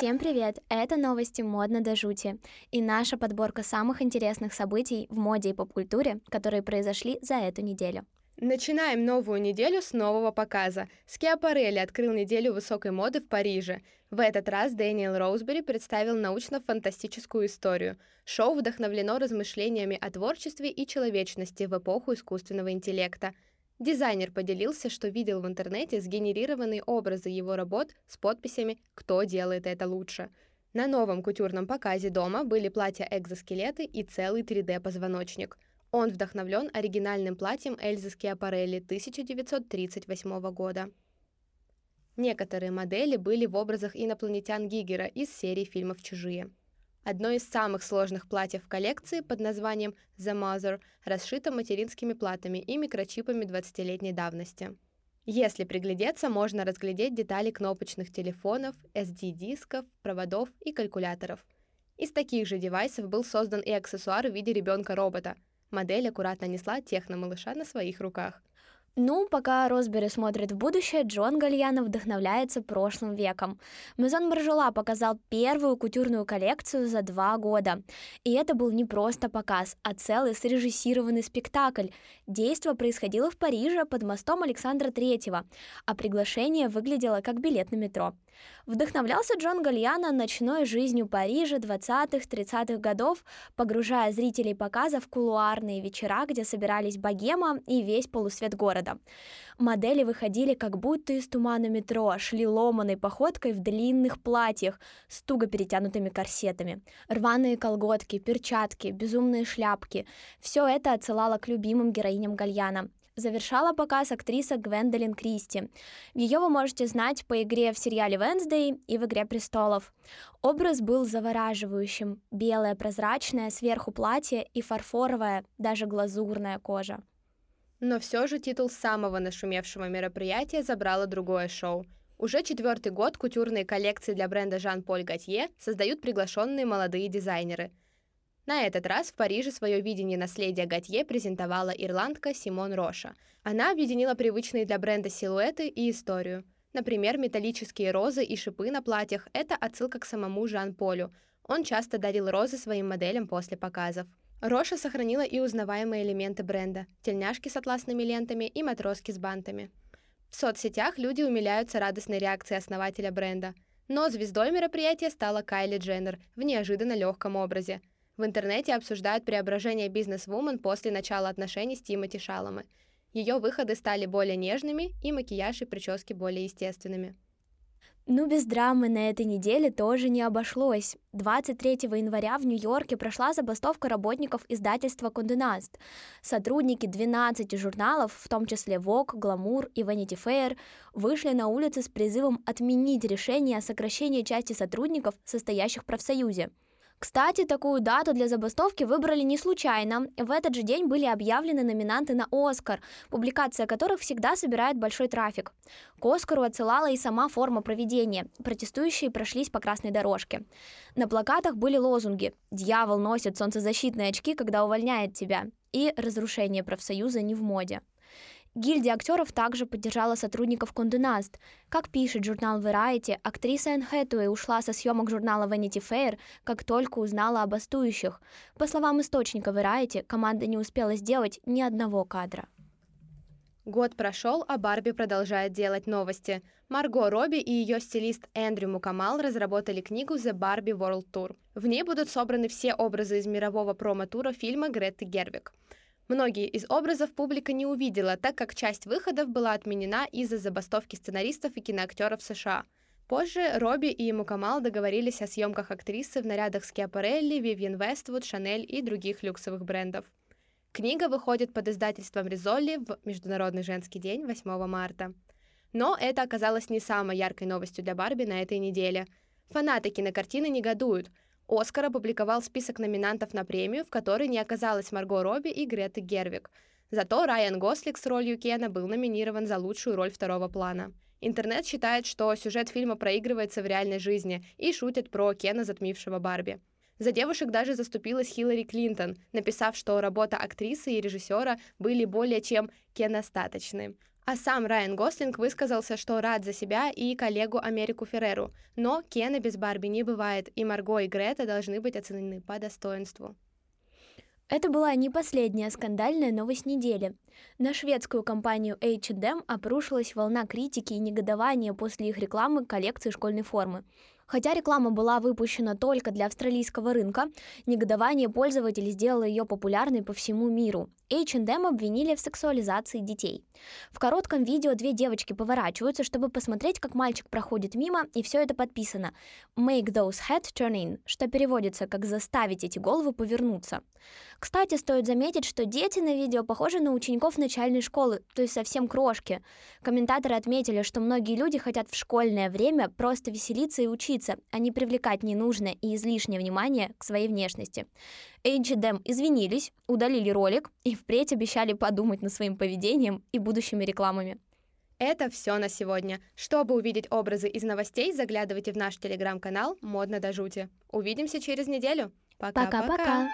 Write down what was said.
Всем привет! Это новости «Модно до жути» и наша подборка самых интересных событий в моде и поп-культуре, которые произошли за эту неделю. Начинаем новую неделю с нового показа. Скиапарелли открыл неделю высокой моды в Париже. В этот раз Дэниел Роузбери представил научно-фантастическую историю. Шоу вдохновлено размышлениями о творчестве и человечности в эпоху искусственного интеллекта. Дизайнер поделился, что видел в интернете сгенерированные образы его работ с подписями «Кто делает это лучше?». На новом кутюрном показе дома были платья-экзоскелеты и целый 3D-позвоночник – он вдохновлен оригинальным платьем Эльзы Скиапарелли 1938 года. Некоторые модели были в образах инопланетян Гигера из серии фильмов «Чужие». Одно из самых сложных платьев в коллекции под названием «The Mother» расшито материнскими платами и микрочипами 20-летней давности. Если приглядеться, можно разглядеть детали кнопочных телефонов, SD-дисков, проводов и калькуляторов. Из таких же девайсов был создан и аксессуар в виде ребенка-робота – Модель аккуратно несла техно-малыша на своих руках. Ну, пока Росбери смотрит в будущее, Джон Гальянов вдохновляется прошлым веком. Мезон Маржела показал первую кутюрную коллекцию за два года. И это был не просто показ, а целый срежиссированный спектакль. Действо происходило в Париже под мостом Александра Третьего, а приглашение выглядело как билет на метро. Вдохновлялся Джон Гальяно ночной жизнью Парижа 20-30-х годов, погружая зрителей показа в кулуарные вечера, где собирались богема и весь полусвет города. Модели выходили как будто из тумана метро, шли ломаной походкой в длинных платьях с туго перетянутыми корсетами. Рваные колготки, перчатки, безумные шляпки — все это отсылало к любимым героиням Гальяна завершала показ актриса Гвендолин Кристи. Ее вы можете знать по игре в сериале «Венсдей» и в «Игре престолов». Образ был завораживающим. Белое, прозрачное, сверху платье и фарфоровая, даже глазурная кожа. Но все же титул самого нашумевшего мероприятия забрало другое шоу. Уже четвертый год кутюрные коллекции для бренда Жан-Поль Готье создают приглашенные молодые дизайнеры – на этот раз в Париже свое видение наследия Готье презентовала ирландка Симон Роша. Она объединила привычные для бренда силуэты и историю. Например, металлические розы и шипы на платьях – это отсылка к самому Жан-Полю. Он часто дарил розы своим моделям после показов. Роша сохранила и узнаваемые элементы бренда – тельняшки с атласными лентами и матроски с бантами. В соцсетях люди умиляются радостной реакцией основателя бренда. Но звездой мероприятия стала Кайли Дженнер в неожиданно легком образе – в интернете обсуждают преображение бизнес-вумен после начала отношений с Тимоти Шаломы. Ее выходы стали более нежными, и макияж и прически более естественными. Ну, без драмы на этой неделе тоже не обошлось. 23 января в Нью-Йорке прошла забастовка работников издательства «Конде Наст». Сотрудники 12 журналов, в том числе Vogue, Glamour и Vanity Fair, вышли на улицы с призывом отменить решение о сокращении части сотрудников, состоящих в профсоюзе. Кстати, такую дату для забастовки выбрали не случайно. В этот же день были объявлены номинанты на «Оскар», публикация которых всегда собирает большой трафик. К «Оскару» отсылала и сама форма проведения. Протестующие прошлись по красной дорожке. На плакатах были лозунги «Дьявол носит солнцезащитные очки, когда увольняет тебя» и «Разрушение профсоюза не в моде». Гильдия актеров также поддержала сотрудников Конде. Как пишет журнал Variety, актриса Энн Хэтуэй ушла со съемок журнала Vanity Fair, как только узнала об бастующих. По словам источника Variety, команда не успела сделать ни одного кадра. Год прошел, а Барби продолжает делать новости. Марго Робби и ее стилист Эндрю Мукамал разработали книгу The Barbie World Tour. В ней будут собраны все образы из мирового промо-тура фильма Гретты Гервик. Многие из образов публика не увидела, так как часть выходов была отменена из-за забастовки сценаристов и киноактеров США. Позже Робби и Мукамал договорились о съемках актрисы в нарядах Скиапарелли, Вивьен Вествуд, Шанель и других люксовых брендов. Книга выходит под издательством Ризолли в Международный женский день 8 марта. Но это оказалось не самой яркой новостью для Барби на этой неделе. Фанаты кинокартины негодуют – Оскар опубликовал список номинантов на премию, в которой не оказалось Марго Робби и Греты Гервик. Зато Райан Гослик с ролью Кена был номинирован за лучшую роль второго плана. Интернет считает, что сюжет фильма проигрывается в реальной жизни и шутит про Кена, затмившего Барби. За девушек даже заступилась Хиллари Клинтон, написав, что работа актрисы и режиссера были более чем кеностаточны. А сам Райан Гослинг высказался, что рад за себя и коллегу Америку Ферреру. Но Кена без Барби не бывает, и Марго и Грета должны быть оценены по достоинству. Это была не последняя скандальная новость недели. На шведскую компанию H&M обрушилась волна критики и негодования после их рекламы коллекции школьной формы. Хотя реклама была выпущена только для австралийского рынка, негодование пользователей сделало ее популярной по всему миру. H&M обвинили в сексуализации детей. В коротком видео две девочки поворачиваются, чтобы посмотреть, как мальчик проходит мимо, и все это подписано «Make those head turn in», что переводится как «заставить эти головы повернуться». Кстати, стоит заметить, что дети на видео похожи на учеников начальной школы, то есть совсем крошки. Комментаторы отметили, что многие люди хотят в школьное время просто веселиться и учиться, а не привлекать ненужное и излишнее внимание к своей внешности. H&M извинились, удалили ролик и впредь обещали подумать над своим поведением и будущими рекламами. Это все на сегодня. Чтобы увидеть образы из новостей, заглядывайте в наш телеграм-канал «Модно до жути». Увидимся через неделю. Пока-пока.